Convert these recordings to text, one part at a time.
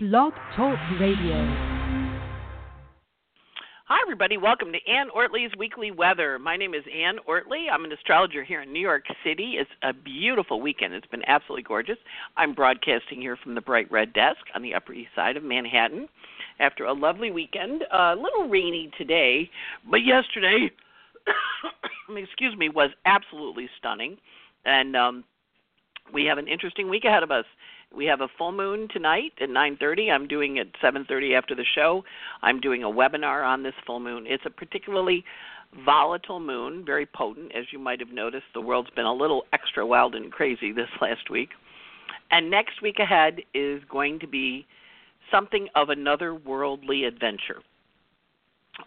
Blog Talk Radio. Hi, everybody. Welcome to Anne Ortelee's Weekly Weather. My name is Anne Ortelee. I'm an astrologer here in New York City. It's a beautiful weekend. It's been absolutely gorgeous. I'm broadcasting here from the Bright Red Desk on the Upper East Side of Manhattan after a lovely weekend. A little rainy today, but yesterday, excuse me, was absolutely stunning. And um, we have an interesting week ahead of us. We have a full moon tonight at 9:30. I'm doing it 7:30 after the show. I'm doing a webinar on this full moon. It's a particularly volatile moon, very potent as you might have noticed. The world's been a little extra wild and crazy this last week. And next week ahead is going to be something of another worldly adventure.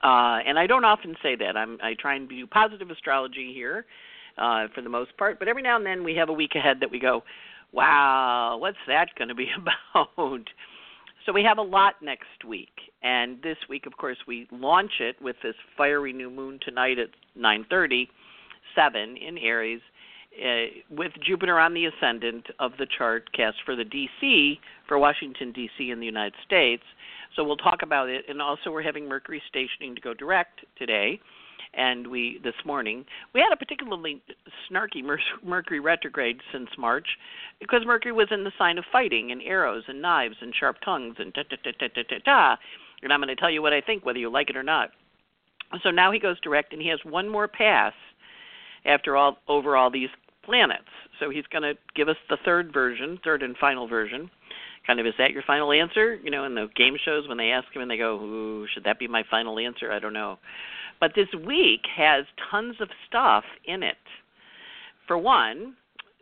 Uh, and I don't often say that. I'm, I try and do positive astrology here uh, for the most part, but every now and then we have a week ahead that we go, wow, what's that going to be about? So we have a lot next week, and this week, of course, we launch it with this fiery new moon tonight at 9:30, seven in Aries, uh, with Jupiter on the ascendant of the chart cast for the DC for Washington D.C. in the United States. So we'll talk about it, and also we're having Mercury stationing to go direct today and we this morning we had a particularly snarky Mercury retrograde since March because Mercury was in the sign of fighting and arrows and knives and sharp tongues and ta ta ta ta ta ta ta. And I'm going to tell you what I think, whether you like it or not. So now he goes direct, and he has one more pass after all over all these planets. So he's going to give us the third version, third and final version. Kind of, is that your final answer? You know, in the game shows when they ask him and they go, Ooh, should that be my final answer? I don't know. But this week has tons of stuff in it. For one,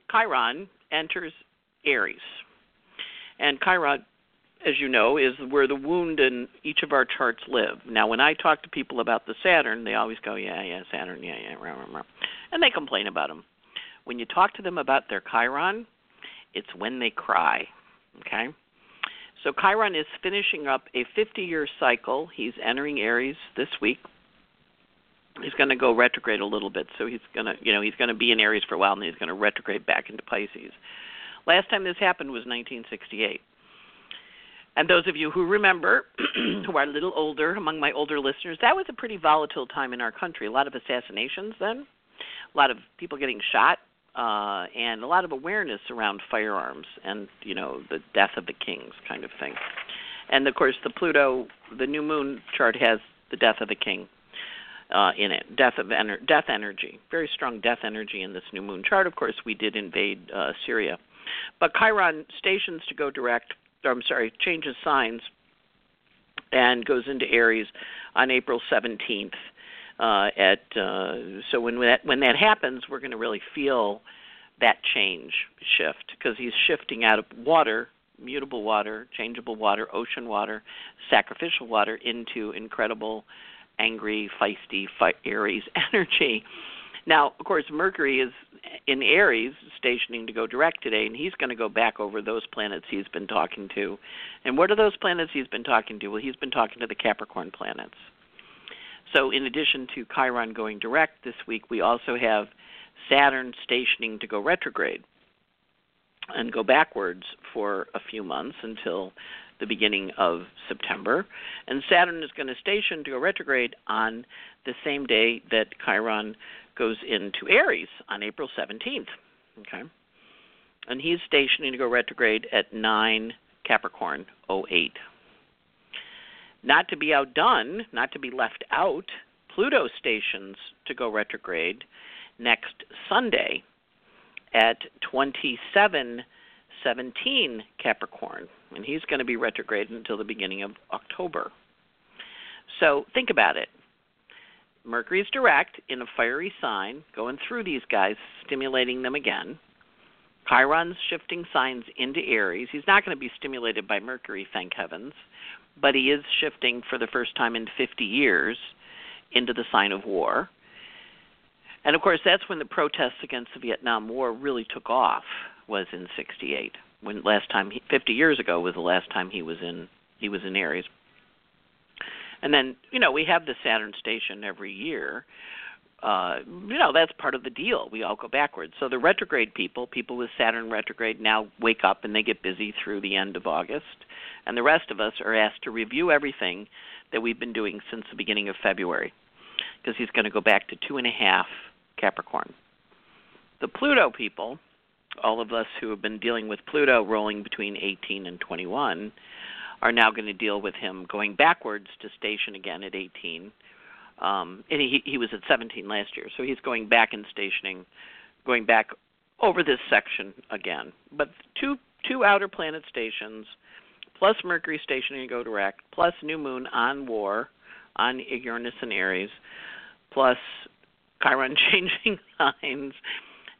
Chiron enters Aries. And Chiron, as you know, is where the wound in each of our charts live. Now, when I talk to people about the Saturn, they always go, yeah, yeah, Saturn, yeah, yeah, rah, rah, rah. and they complain about them. When you talk to them about their Chiron, it's when they cry. Okay? So Chiron is finishing up a 50 year cycle. He's entering Aries this week, he's going to go retrograde a little bit. So he's going to, you know, he's going to be in Aries for a while, and then he's going to retrograde back into Pisces. Last time this happened was 1968. And those of you who remember, who are a little older, among my older listeners, that was a pretty volatile time in our country. A lot of assassinations then, a lot of people getting shot, uh, and a lot of awareness around firearms and you know the death of the kings kind of thing. And of course, the Pluto, the new moon chart has the death of the king uh, in it. Death of ener- death energy, very strong death energy in this new moon chart. Of course, we did invade uh, Syria, but Chiron stations to go direct. I'm sorry, changes signs and goes into Aries on April 17th. Uh, at uh, so when that when that happens, we're going to really feel that change shift because he's shifting out of water mutable water, changeable water, ocean water, sacrificial water into incredible angry, feisty, Aries energy. Now, of course, Mercury is in Aries, stationing to go direct today, and he's going to go back over those planets he's been talking to. And what are those planets he's been talking to? Well, he's been talking to the Capricorn planets. So, in addition to Chiron going direct this week, we also have Saturn stationing to go retrograde and go backwards for a few months until the beginning of September. And Saturn is going to station to go retrograde on the same day that Chiron goes into Aries on April 17th. Okay. And he's stationing to go retrograde at 9 Capricorn 08. Not to be outdone, not to be left out, Pluto stations to go retrograde next Sunday at 27 17 Capricorn, and he's going to be retrograde until the beginning of October. So think about it. Mercury's direct in a fiery sign, going through these guys, stimulating them again. Chiron's shifting signs into Aries. He's not going to be stimulated by Mercury, thank heavens, but he is shifting for the first time in 50 years into the sign of war. And of course, that's when the protests against the Vietnam War really took off was in 68 when last time he, 50 years ago was the last time he was in he was in Aries. And then, you know, we have the Saturn station every year. uh, you know that's part of the deal. We all go backwards. So the retrograde people, people with Saturn retrograde, now wake up and they get busy through the end of August, and the rest of us are asked to review everything that we've been doing since the beginning of February, because he's going to go back to two and a half Capricorn. The Pluto people, all of us who have been dealing with Pluto rolling between 18 and 21, are now going to deal with him going backwards to station again at 18 um, and he he was at 17 last year, so he's going back in stationing, going back over this section again. But two two outer planet stations, plus Mercury stationing to go direct, plus new moon on war, on Uranus and Aries, plus Chiron changing signs.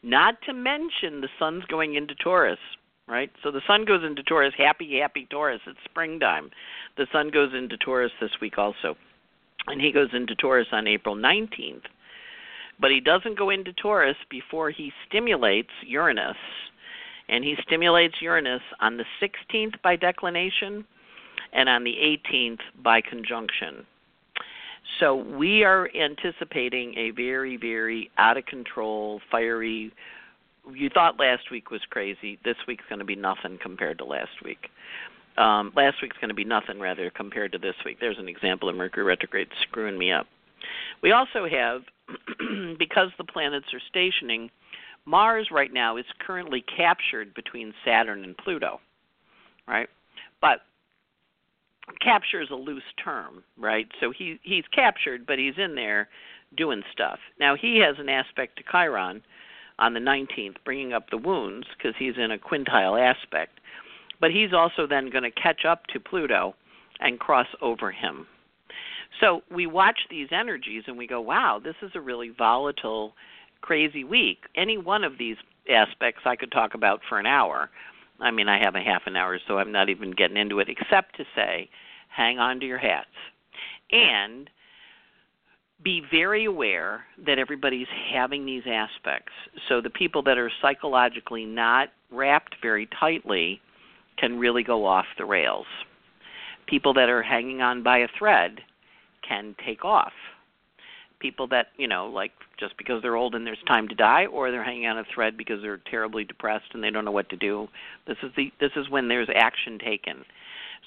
Not to mention the sun's going into Taurus, right? So the sun goes into Taurus, happy, happy Taurus. It's springtime. The sun goes into Taurus this week also and he goes into Taurus on April 19th. But he doesn't go into Taurus before he stimulates Uranus. And he stimulates Uranus on the 16th by declination and on the 18th by conjunction. So we are anticipating a very, very out of control, fiery. You thought last week was crazy. This week's going to be nothing compared to last week. Um, last week's going to be nothing, rather, compared to this week. There's an example of Mercury retrograde screwing me up. We also have, because the planets are stationing, Mars right now is currently captured between Saturn and Pluto, right? But capture is a loose term, right? So he he's captured, but he's in there doing stuff. Now he has an aspect to Chiron on the 19th, bringing up the wounds because he's in a quintile aspect. But he's also then going to catch up to Pluto and cross over him. So we watch these energies and we go, wow, this is a really volatile, crazy week. Any one of these aspects I could talk about for an hour. I mean, I have a half an hour, so I'm not even getting into it, except to say, hang on to your hats. And be very aware that everybody's having these aspects. So the people that are psychologically not wrapped very tightly can really go off the rails. People that are hanging on by a thread can take off. People that, you know, like just because they're old and there's time to die or they're hanging on a thread because they're terribly depressed and they don't know what to do. This is the this is when there's action taken.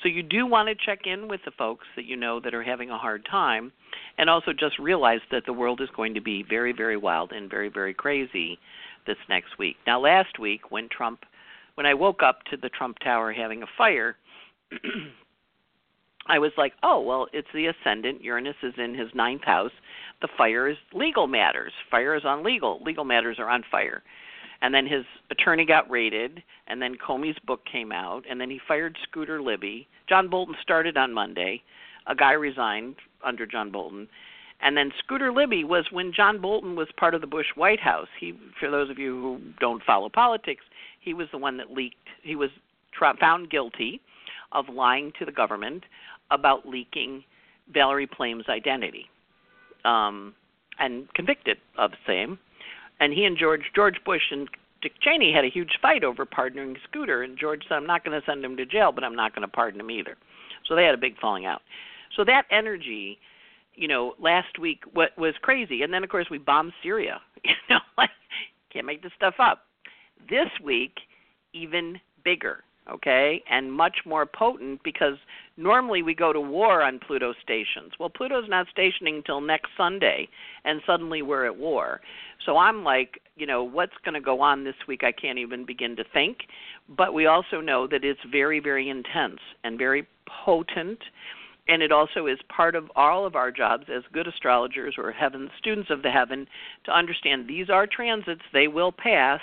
So you do want to check in with the folks that you know that are having a hard time and also just realize that the world is going to be very very wild and very very crazy this next week. Now last week when Trump when I woke up to the Trump Tower having a fire, I was like, oh, well, it's the ascendant. Uranus is in his ninth house. The fire is legal matters. Fire is on legal. Legal matters are on fire. And then his attorney got raided, and then Comey's book came out, and then he fired Scooter Libby. John Bolton started on Monday. A guy resigned under John Bolton. And then Scooter Libby was when John Bolton was part of the Bush White House. He, for those of you who don't follow politics, he was the one that leaked. He was tra- found guilty of lying to the government about leaking Valerie Plame's identity, um, and convicted of the same. And he and George George Bush and Dick Cheney had a huge fight over pardoning Scooter, and George said, "I'm not going to send him to jail, but I'm not going to pardon him either." So they had a big falling out. So that energy, you know, last week what was crazy, and then of course we bombed Syria. You know, like can't make this stuff up. This week, even bigger, okay, and much more potent because normally we go to war on Pluto stations. Well, Pluto's not stationing until next Sunday, and suddenly we're at war. So I'm like, you know, what's going to go on this week? I can't even begin to think. But we also know that it's very, very intense and very potent and it also is part of all of our jobs as good astrologers or heaven students of the heaven to understand these are transits they will pass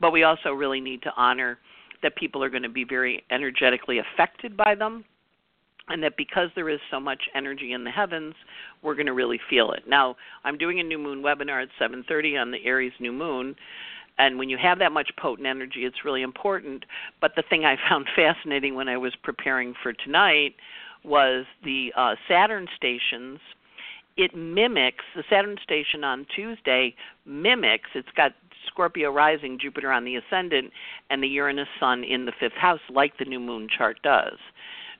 but we also really need to honor that people are going to be very energetically affected by them and that because there is so much energy in the heavens we're going to really feel it. Now i'm doing a new moon webinar at 7.30 on the aries new moon and when you have that much potent energy it's really important. But the thing i found fascinating when i was preparing for tonight was the uh, saturn stations. It mimics the saturn station on tuesday mimics it's got Scorpio rising, Jupiter on the ascendant, and the Uranus Sun in the fifth house, like the new moon chart does.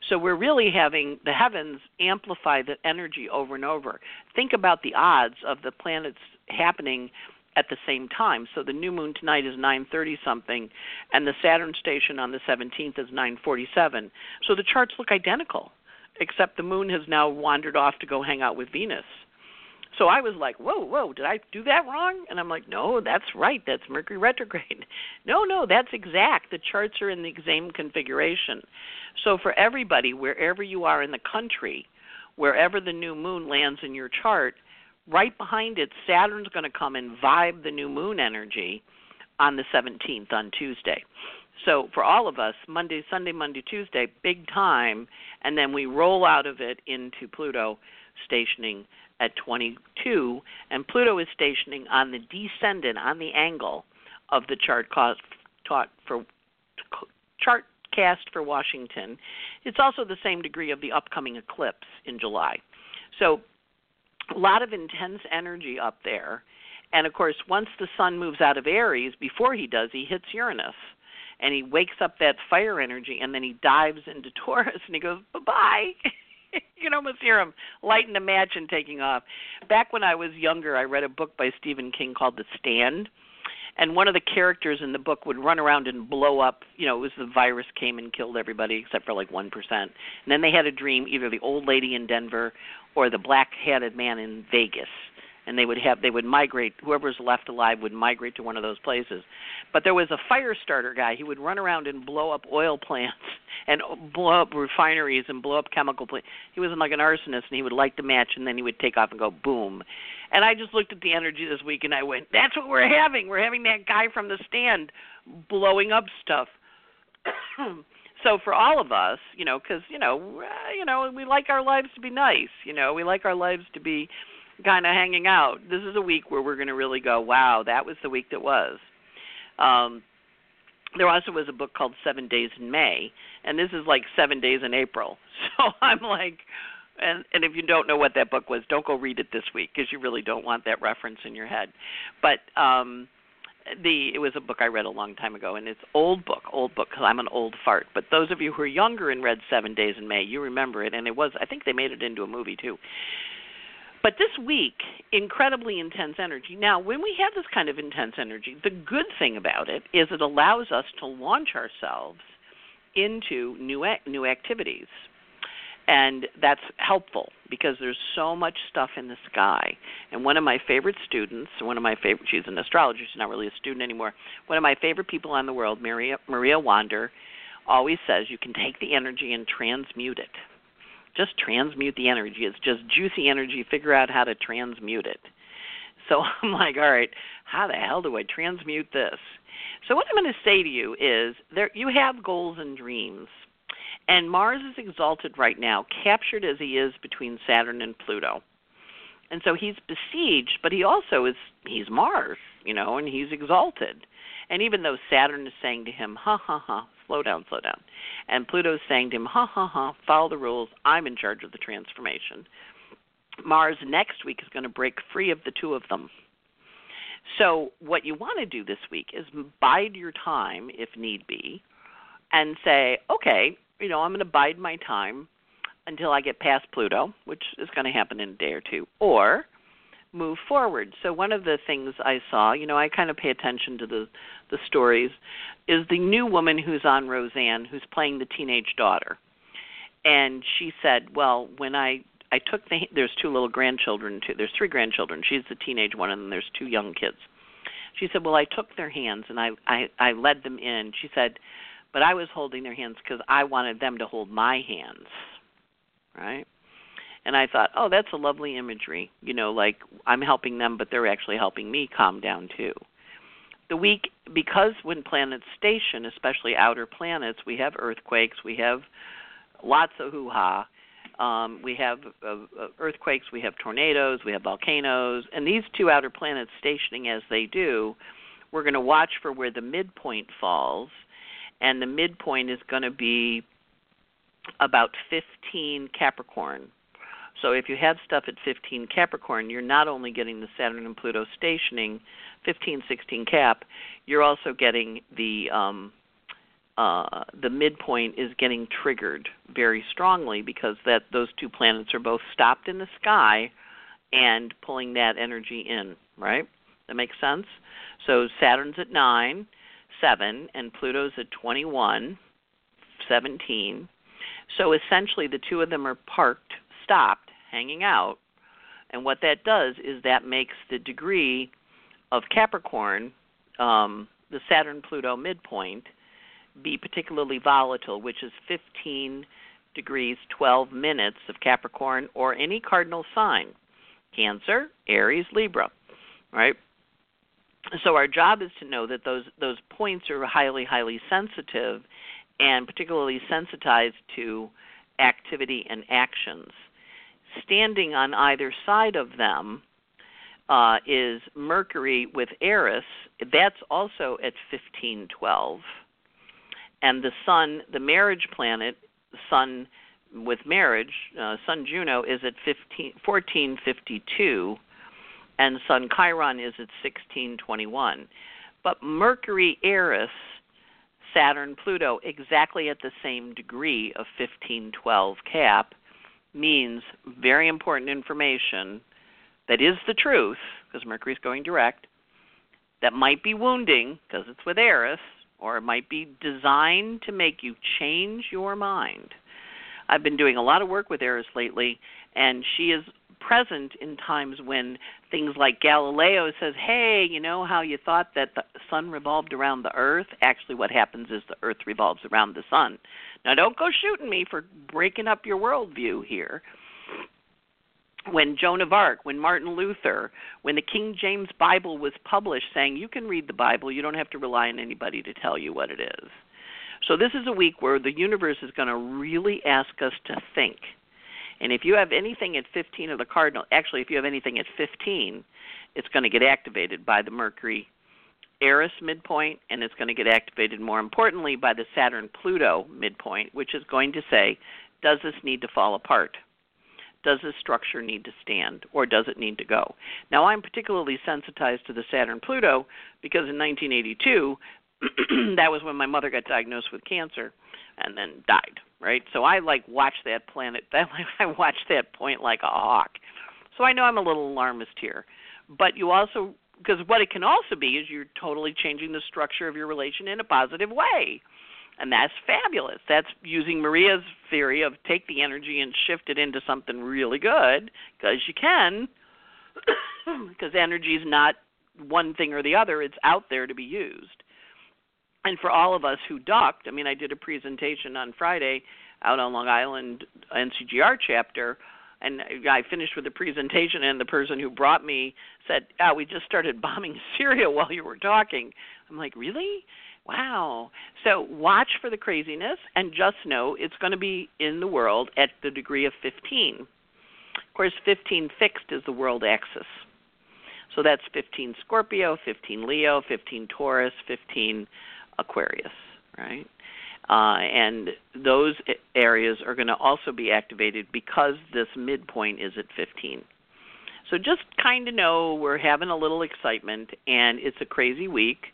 So we're really having the heavens amplify the energy over and over. Think about the odds of the planets happening at the same time. So the new moon tonight is 9:30 something and the Saturn station on the 17th is 9:47. So the charts look identical except the moon has now wandered off to go hang out with Venus. So I was like, "Whoa, whoa, did I do that wrong?" And I'm like, "No, that's right. That's Mercury retrograde." no, no, that's exact. The charts are in the same configuration. So for everybody, wherever you are in the country, wherever the new moon lands in your chart, right behind it, Saturn's going to come and vibe the new moon energy on the 17th on Tuesday. So for all of us, Monday, Sunday, Monday, Tuesday, big time, and then we roll out of it into Pluto stationing at 22, and Pluto is stationing on the descendant, on the angle of the chart cost, taught for chart cast for Washington. It's also the same degree of the upcoming eclipse in July. So a lot of intense energy up there. And of course, once the sun moves out of Aries, before he does, he hits Uranus and he wakes up that fire energy and then he dives into Taurus and he goes, bye bye. you can almost hear a match and taking off. Back when I was younger, I read a book by Stephen King called The Stand. And one of the characters in the book would run around and blow up. You know, it was the virus came and killed everybody except for like 1%. And then they had a dream either the old lady in Denver or the black hatted man in Vegas and they would have they would migrate whoever's left alive would migrate to one of those places. But there was a fire starter guy he would run around and blow up oil plants and blow up refineries and blow up chemical plants he was like an arsonist and he would light the match and then he would take off and go boom. And i just looked at the energy this week and i went that's what we're having. We're having that guy from the stand blowing up stuff. So for all of us you know because you know uh, you know we like our lives to be nice you know we like our lives to be kind of hanging out. This is a week where we're going to really go, wow, that was the week that was. Um, there also was a book called Seven Days in May, and this is like Seven Days in April. So I'm like, and and if you don't know what that book was, don't go read it this week because you really don't want that reference in your head. But um, the it was a book I read a long time ago, and it's old book, old book because I'm an old fart. But those of you who are younger and read Seven Days in May, you remember it, and it was I think they made it into a movie too. But this week, incredibly intense energy. Now, when we have this kind of intense energy, the good thing about it is it allows us to launch ourselves into new new activities. And that's helpful because there's so much stuff in the sky. And one of my favorite students, one of my favorite, she's an astrologer, she's not really a student anymore. One of my favorite people in the world, Maria Maria Wander, always says you can take the energy and transmute it just transmute the energy. It's just juicy energy. Figure out how to transmute it. So I'm like, all right, how the hell do I transmute this? So what I'm going to say to you is there you have goals and dreams. And Mars is exalted right now, captured as he is between Saturn and Pluto. And so he's besieged, but he also is he's Mars, you know, and he's exalted. And even though Saturn is saying to him, ha ha ha, slow down, slow down. And Pluto's saying to him, ha ha ha, follow the rules. I'm in charge of the transformation. Mars next week is going to break free of the two of them. So, what you want to do this week is bide your time if need be and say, okay, you know, I'm going to bide my time until I get past Pluto, which is going to happen in a day or two. Or move forward. So one of the things I saw, you know, I kind of pay attention to the the stories, is the new woman who's on Roseanne, who's playing the teenage daughter, and she said, "Well, when I I took the there's two little grandchildren too. There's three grandchildren. She's the teenage one, and then there's two young kids." She said, "Well, I took their hands and I I I led them in." She said, "But I was holding their hands because I wanted them to hold my hands." Right? And I thought, oh, that's a lovely imagery. You know, like I'm helping them, but they're actually helping me calm down too. The week, because when planets station, especially outer planets, we have earthquakes, we have lots of hoo ha. Um, we have uh, uh, earthquakes, we have tornadoes, we have volcanoes, and these two outer planets stationing as they do, we're going to watch for where the midpoint falls, and the midpoint is going to be about 15 Capricorn so if you have stuff at 15 Capricorn, you're not only getting the Saturn and Pluto stationing 15, 16 Cap, you're also getting the um, uh, the midpoint is getting triggered very strongly because that those two planets are both stopped in the sky and pulling that energy in, right? That makes sense. So Saturn's at 9, 7, and Pluto's at 21, 17. So essentially, the two of them are parked, stopped, hanging out. And what that does is that makes the degree of Capricorn, um, the Saturn Pluto midpoint, be particularly volatile, which is 15 degrees 12 minutes of Capricorn or any cardinal sign Cancer, Aries, Libra, right? So our job is to know that those those points are highly highly sensitive and particularly sensitized to activity and actions. Standing on either side of them uh, is Mercury with Eris. That's also at 1512. And the Sun, the marriage planet, Sun with marriage, uh, Sun Juno is at 15, 1452, and Sun Chiron is at 1621. But Mercury Eris, Saturn Pluto, exactly at the same degree of 1512 cap, means very important information that is the truth, because Mercury's going direct, that might be wounding, because it's with Eris, or it might be designed to make you change your mind. I've been doing a lot of work with Eris lately, and she is present in times when things like Galileo says, "Hey, you know how you thought that the sun revolved around the earth? Actually, what happens is the earth revolves around the sun." Now, don't go shooting me for breaking up your worldview here. When Joan of Arc, when Martin Luther, when the King James Bible was published saying you can read the Bible, you don't have to rely on anybody to tell you what it is. So this is a week where the universe is going to really ask us to think. And if you have anything at 15 of the cardinal, actually, if you have anything at 15, it's going to get activated by the Mercury Eris midpoint, and it's going to get activated more importantly by the Saturn Pluto midpoint, which is going to say, does this need to fall apart? Does this structure need to stand, or does it need to go? Now, I'm particularly sensitized to the Saturn Pluto because in 1982, that was when my mother got diagnosed with cancer and then died right? So i like watch that planet That i watch that point like a hawk. So i know i'm a little alarmist here but you also because what it can also be is you're totally changing the structure of your relation in a positive way and that's fabulous. That's using maria's theory of take the energy and shift it into something really good because you can because energy is not one thing or the other it's out there to be used and for all of us who ducked, I mean, I did a presentation on Friday out on Long Island NCGR chapter, and I finished with the presentation, and the person who brought me said, "Ah, we just started bombing Syria while you were talking." I'm like, "Really?" Wow. So watch for the craziness and just know it's going to be in the world at the degree of 15. Of course, 15 fixed is the world axis. So that's 15 Scorpio, 15 Leo, 15 Taurus, 15 Aquarius, right? Uh, and those areas are going to also be activated because this midpoint is at 15. So just kind of know we're having a little excitement, and it's a crazy week.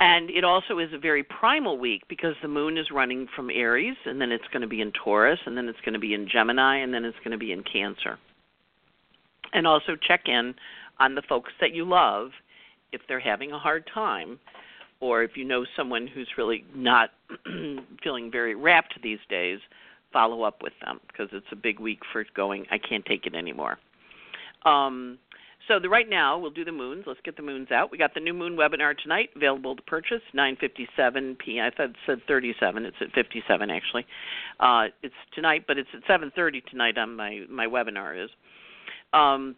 And it also is a very primal week because the moon is running from Aries, and then it's going to be in Taurus, and then it's going to be in Gemini, and then it's going to be in Cancer. And also check in on the folks that you love if they're having a hard time or if you know someone who's really not feeling very wrapped these days, follow up with them because it's a big week for going. I can't take it anymore. Um, so the right now we'll do the moons. Let's get the moons out. We got the new moon webinar tonight, available to purchase 9:57 p.m. I thought it said 37. It's at 57 actually. Uh, it's tonight, but it's at 7:30 tonight on my my webinar is. Um,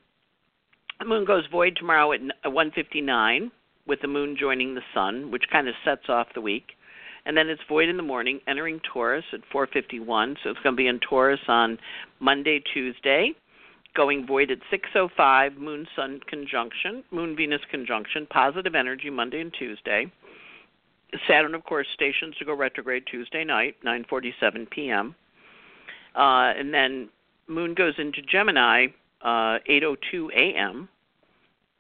the moon goes void tomorrow at 1:59 with the moon joining the sun, which kind of sets off the week. And then it's void in the morning, entering Taurus at 4:51. So it's going to be in Taurus on Monday, Tuesday, going void at 6:05. Moon Sun conjunction, Moon Venus conjunction, positive energy Monday and Tuesday. Saturn, of course, stations to go retrograde Tuesday night, 9:47 p.m. Uh, and then Moon goes into Gemini, uh, 8:02 a.m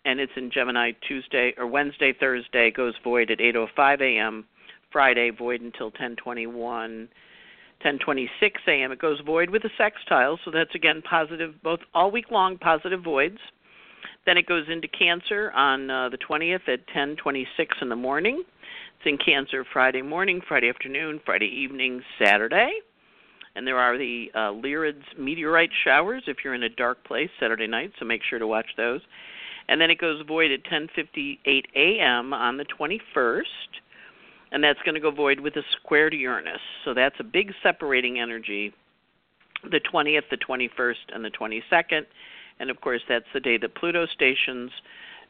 and it's in Gemini Tuesday or Wednesday, Thursday goes void at 8:05 a.m. Friday void until 10:21. 10:26 a.m. It goes void with a sextile, so that's again positive both all week long positive voids. Then it goes into Cancer on uh, the 20th at 10:26 in the morning. It's in Cancer Friday morning, Friday afternoon, Friday evening, Saturday. And there are the uh, Lyrids meteorite showers if you're in a dark place Saturday night, so make sure to watch those. And then it goes void at 10:58 a.m. on the 21st, and that's going to go void with a square to Uranus. So that's a big separating energy. The 20th, the 21st, and the 22nd and of course that's the day that Pluto stations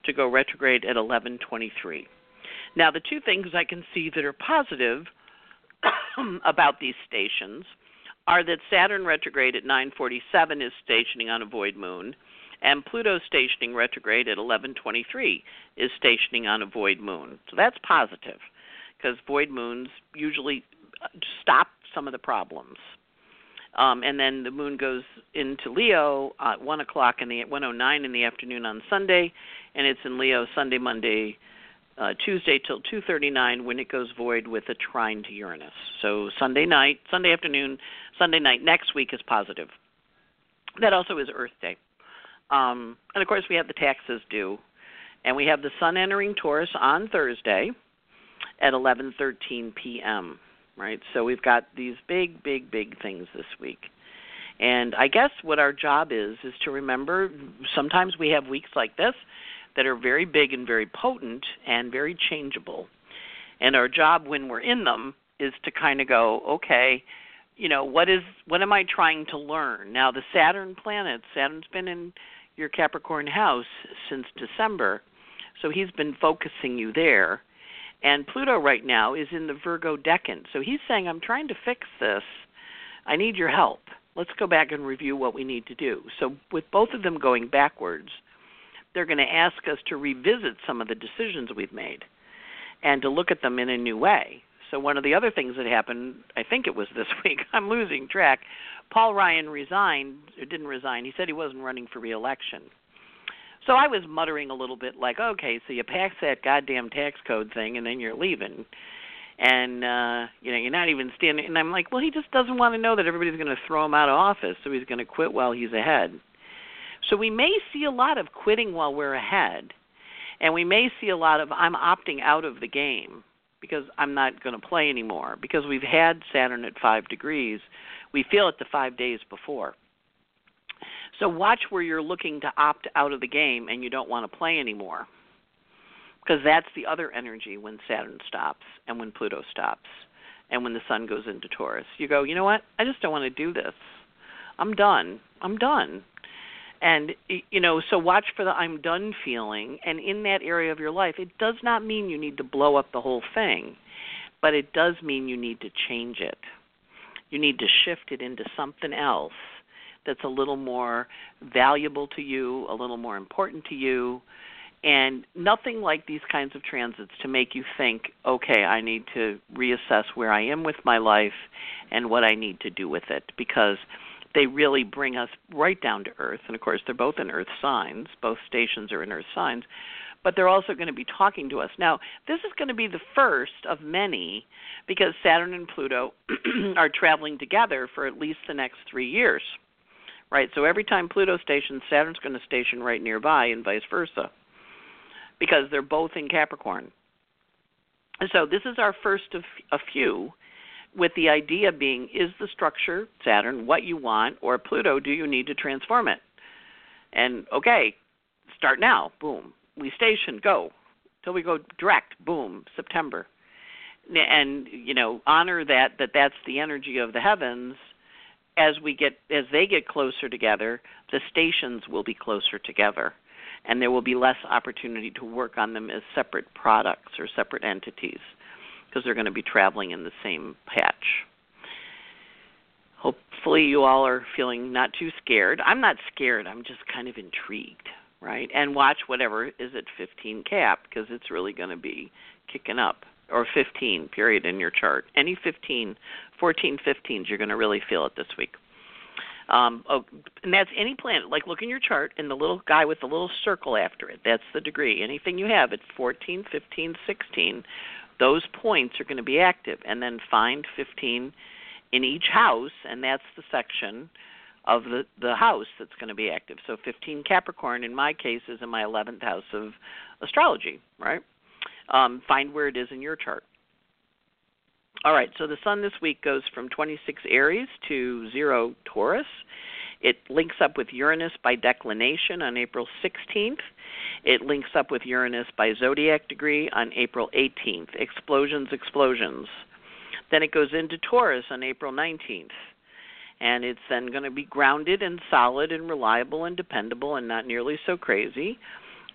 to go retrograde at 11:23. Now the two things I can see that are positive about these stations are that Saturn retrograde at 9:47 is stationing on a void moon and Pluto stationing retrograde at 11:23 is stationing on a void moon. So that's positive because void moons usually uh, stop some of the problems. Um, and then the moon goes into Leo at one o'clock in the one oh nine in the afternoon on Sunday, and it's in Leo Sunday, Monday, uh, Tuesday till two thirty nine when it goes void with a trine to Uranus. So Sunday night, Sunday afternoon, Sunday night next week is positive. That also is Earth Day, um, and of course we have the taxes due, and we have the Sun entering Taurus on Thursday at eleven thirteen p.m right? So we've got these big, big, big things this week. And I guess what our job is is to remember sometimes we have weeks like this that are very big and very potent and very changeable. And our job when we're in them is to kind of go, okay, you know, what is what am I trying to learn? Now the Saturn planet, Saturn's been in your Capricorn house since December. So he's been focusing you there and Pluto right now is in the Virgo decan. So he's saying, I'm trying to fix this. I need your help. Let's go back and review what we need to do. So, with both of them going backwards, they're going to ask us to revisit some of the decisions we've made and to look at them in a new way. So, one of the other things that happened, I think it was this week, I'm losing track. Paul Ryan resigned, or didn't resign. He said he wasn't running for reelection. So I was muttering a little bit like, okay, so you pass that goddamn tax code thing and then you're leaving. And uh, you know, you're not even standing and I'm like, well, he just doesn't want to know that everybody's going to throw him out of office, so he's going to quit while he's ahead. So we may see a lot of quitting while we're ahead. And we may see a lot of I'm opting out of the game because I'm not going to play anymore because we've had Saturn at 5 degrees. We feel it the 5 days before. So watch where you're looking to opt out of the game and you don't want to play anymore. Because that's the other energy when Saturn stops and when Pluto stops and when the sun goes into Taurus. You go, you know what? I just don't want to do this. I'm done. I'm done. And you know, so watch for the I'm done feeling. And in that area of your life, it does not mean you need to blow up the whole thing, but it does mean you need to change it. You need to shift it into something else that's a little more valuable to you, a little more important to you, and nothing like these kinds of transits to make you think, okay, I need to reassess where I am with my life and what I need to do with it. Because they really bring us right down to earth. And of course, they're both in earth signs, both stations are in earth signs, but they're also going to be talking to us. Now, this is going to be the first of many because Saturn and Pluto are traveling together for at least the next three years right? So every time Pluto stations, Saturn's going to station right nearby, and vice versa, because they're both in Capricorn. So this is our first of a few, with the idea being: is the structure Saturn what you want, or Pluto? Do you need to transform it? And okay, start now. Boom, we station go till we go direct. Boom, September, and you know honor that that that's the energy of the heavens as we get as they get closer together, the stations will be closer together and there will be less opportunity to work on them as separate products or separate entities because they're going to be traveling in the same patch. Hopefully you all are feeling not too scared. I'm not scared, I'm just kind of intrigued, right? And watch whatever is at 15 cap because it's really going to be kicking up or 15 period in your chart. Any 15, 14, 15s, you're going to really feel it this week. Um, oh, and that's any planet. Like look in your chart, and the little guy with the little circle after it. That's the degree. Anything you have at 14, 15, 16, those points are going to be active. And then find 15 in each house, and that's the section of the the house that's going to be active. So 15 Capricorn in my case is in my 11th house of astrology, right? Um, find where it is in your chart. All right, so the sun this week goes from 26 Aries to 0 Taurus. It links up with Uranus by declination on April 16th. It links up with Uranus by zodiac degree on April 18th. Explosions, explosions. Then it goes into Taurus on April 19th and it's then going to be grounded and solid and reliable and dependable and not nearly so crazy.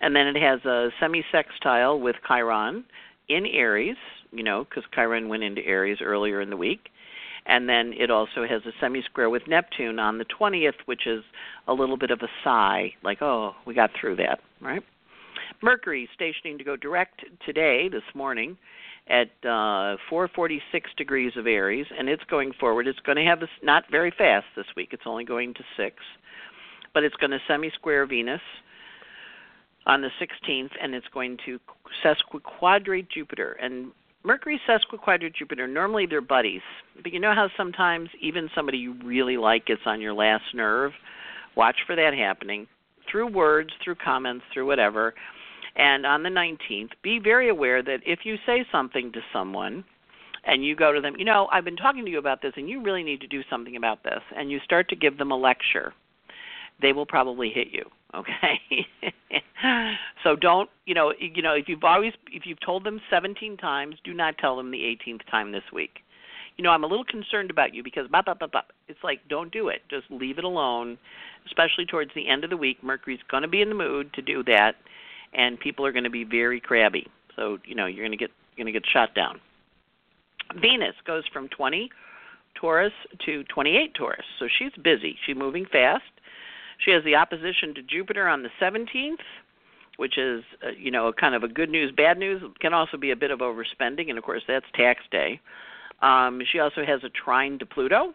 And then it has a semi sextile with Chiron in Aries, you know, because Chiron went into Aries earlier in the week. And then it also has a semi square with Neptune on the 20th, which is a little bit of a sigh, like, oh, we got through that, right? Mercury stationing to go direct today, this morning, at uh, 446 degrees of Aries, and it's going forward. It's going to have this not very fast this week. It's only going to six, but it's going to semi-square Venus on the 16th, and it's going to sesquiquadrate Jupiter. And Mercury sesquiquadrate Jupiter. Normally they're buddies, but you know how sometimes even somebody you really like gets on your last nerve. Watch for that happening through words, through comments, through whatever and on the 19th, be very aware that if you say something to someone and you go to them, you know, I've been talking to you about this and you really need to do something about this, and you start to give them a lecture, they will probably hit you, okay? so don't, you know, you know, if you've always if you've told them 17 times, do not tell them the 18th time this week. You know, I'm a little concerned about you because blah blah blah blah. It's like don't do it. Just leave it alone, especially towards the end of the week. Mercury's going to be in the mood to do that and people are going to be very crabby. So you know you're going to get you're going to get shot down. Venus goes from 20 Taurus to 28 Taurus, so she's busy. She's moving fast. She has the opposition to Jupiter on the 17th, which is uh, you know kind of a good news, bad news. It can also be a bit of overspending, and of course that's tax day. Um, she also has a trine to Pluto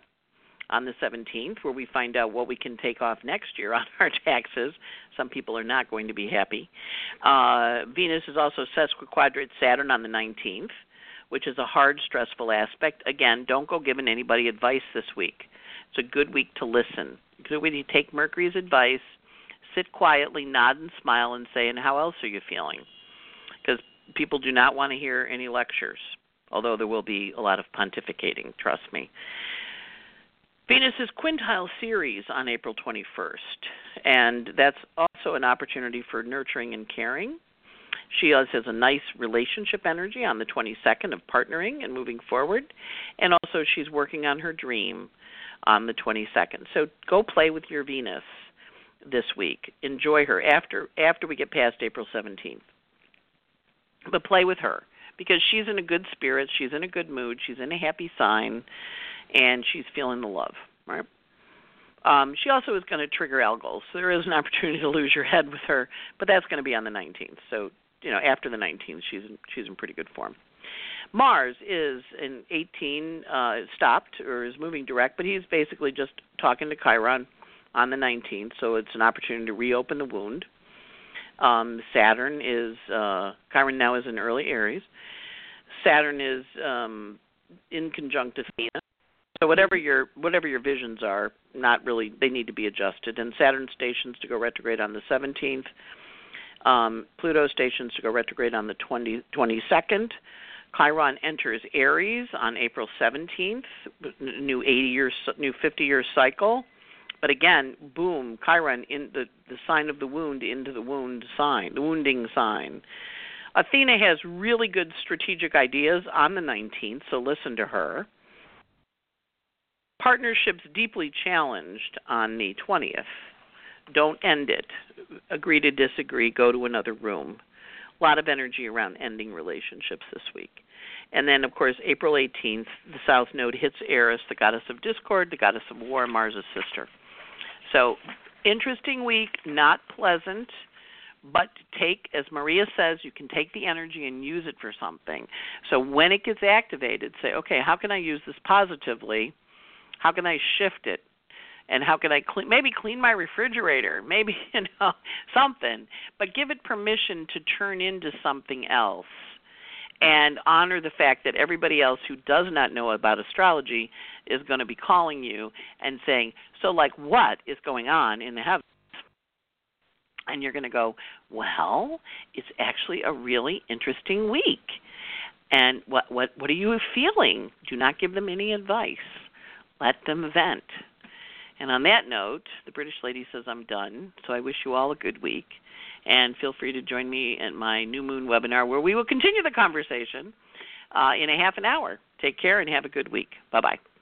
on the 17th, where we find out what we can take off next year on our taxes. Some people are not going to be happy. Uh, Venus is also sesquiquadrate Saturn on the 19th, which is a hard, stressful aspect. Again, don't go giving anybody advice this week. It's a good week to listen. Good week you take Mercury's advice, sit quietly, nod and smile, and say, "And how else are you feeling?" Because people do not want to hear any lectures, although there will be a lot of pontificating. Trust me. Venus's quintile series on April 21st, and that's also an opportunity for nurturing and caring. She has a nice relationship energy on the 22nd of partnering and moving forward, and also she's working on her dream on the 22nd. So go play with your Venus this week. Enjoy her after after we get past April 17th. But play with her because she's in a good spirit, she's in a good mood, she's in a happy sign and she's feeling the love, right? Um, she also is going to trigger algol, so there is an opportunity to lose your head with her, but that's going to be on the 19th. So you know, after the 19th, she's in, she's in pretty good form. Mars is in 18 uh, stopped or is moving direct, but he's basically just talking to Chiron on the 19th, so it's an opportunity to reopen the wound. Um, Saturn is uh, Chiron now is in early Aries. Saturn is um, in conjunct Athena, so whatever your whatever your visions are, not really they need to be adjusted. And Saturn stations to go retrograde on the 17th. Um, Pluto stations to go retrograde on the 20, 22nd. Chiron enters Aries on April 17th, new 80 years, new 50 year cycle. But again, boom, Chiron in the the sign of the wound into the wound sign, the wounding sign. Athena has really good strategic ideas on the 19th, so listen to her partnership's deeply challenged on the 20th. Don't end it. Agree to disagree, go to another room. Lot of energy around ending relationships this week. And then, of course, April 18th, the South Node hits Eris, the goddess of discord, the goddess of war, Mars' sister. So, interesting week, not pleasant, but take, as Maria says, you can take the energy and use it for something. So, when it gets activated, say, okay, how can I use this positively? How can I shift it? And how can I clean maybe clean my refrigerator, maybe you know something, but give it permission to turn into something else. and honor the fact that everybody else who does not know about astrology is going to be calling you and saying, "So like what is going on in the heavens?" And you're going to go, "Well, it's actually a really interesting week." And what what what are you feeling? Do not give them any advice. Let them vent. And on that note, the British lady says I'm done. So I wish you all a good week. And feel free to join me at my New Moon webinar where we will continue the conversation uh, in a half an hour. Take care and have a good week. Bye bye.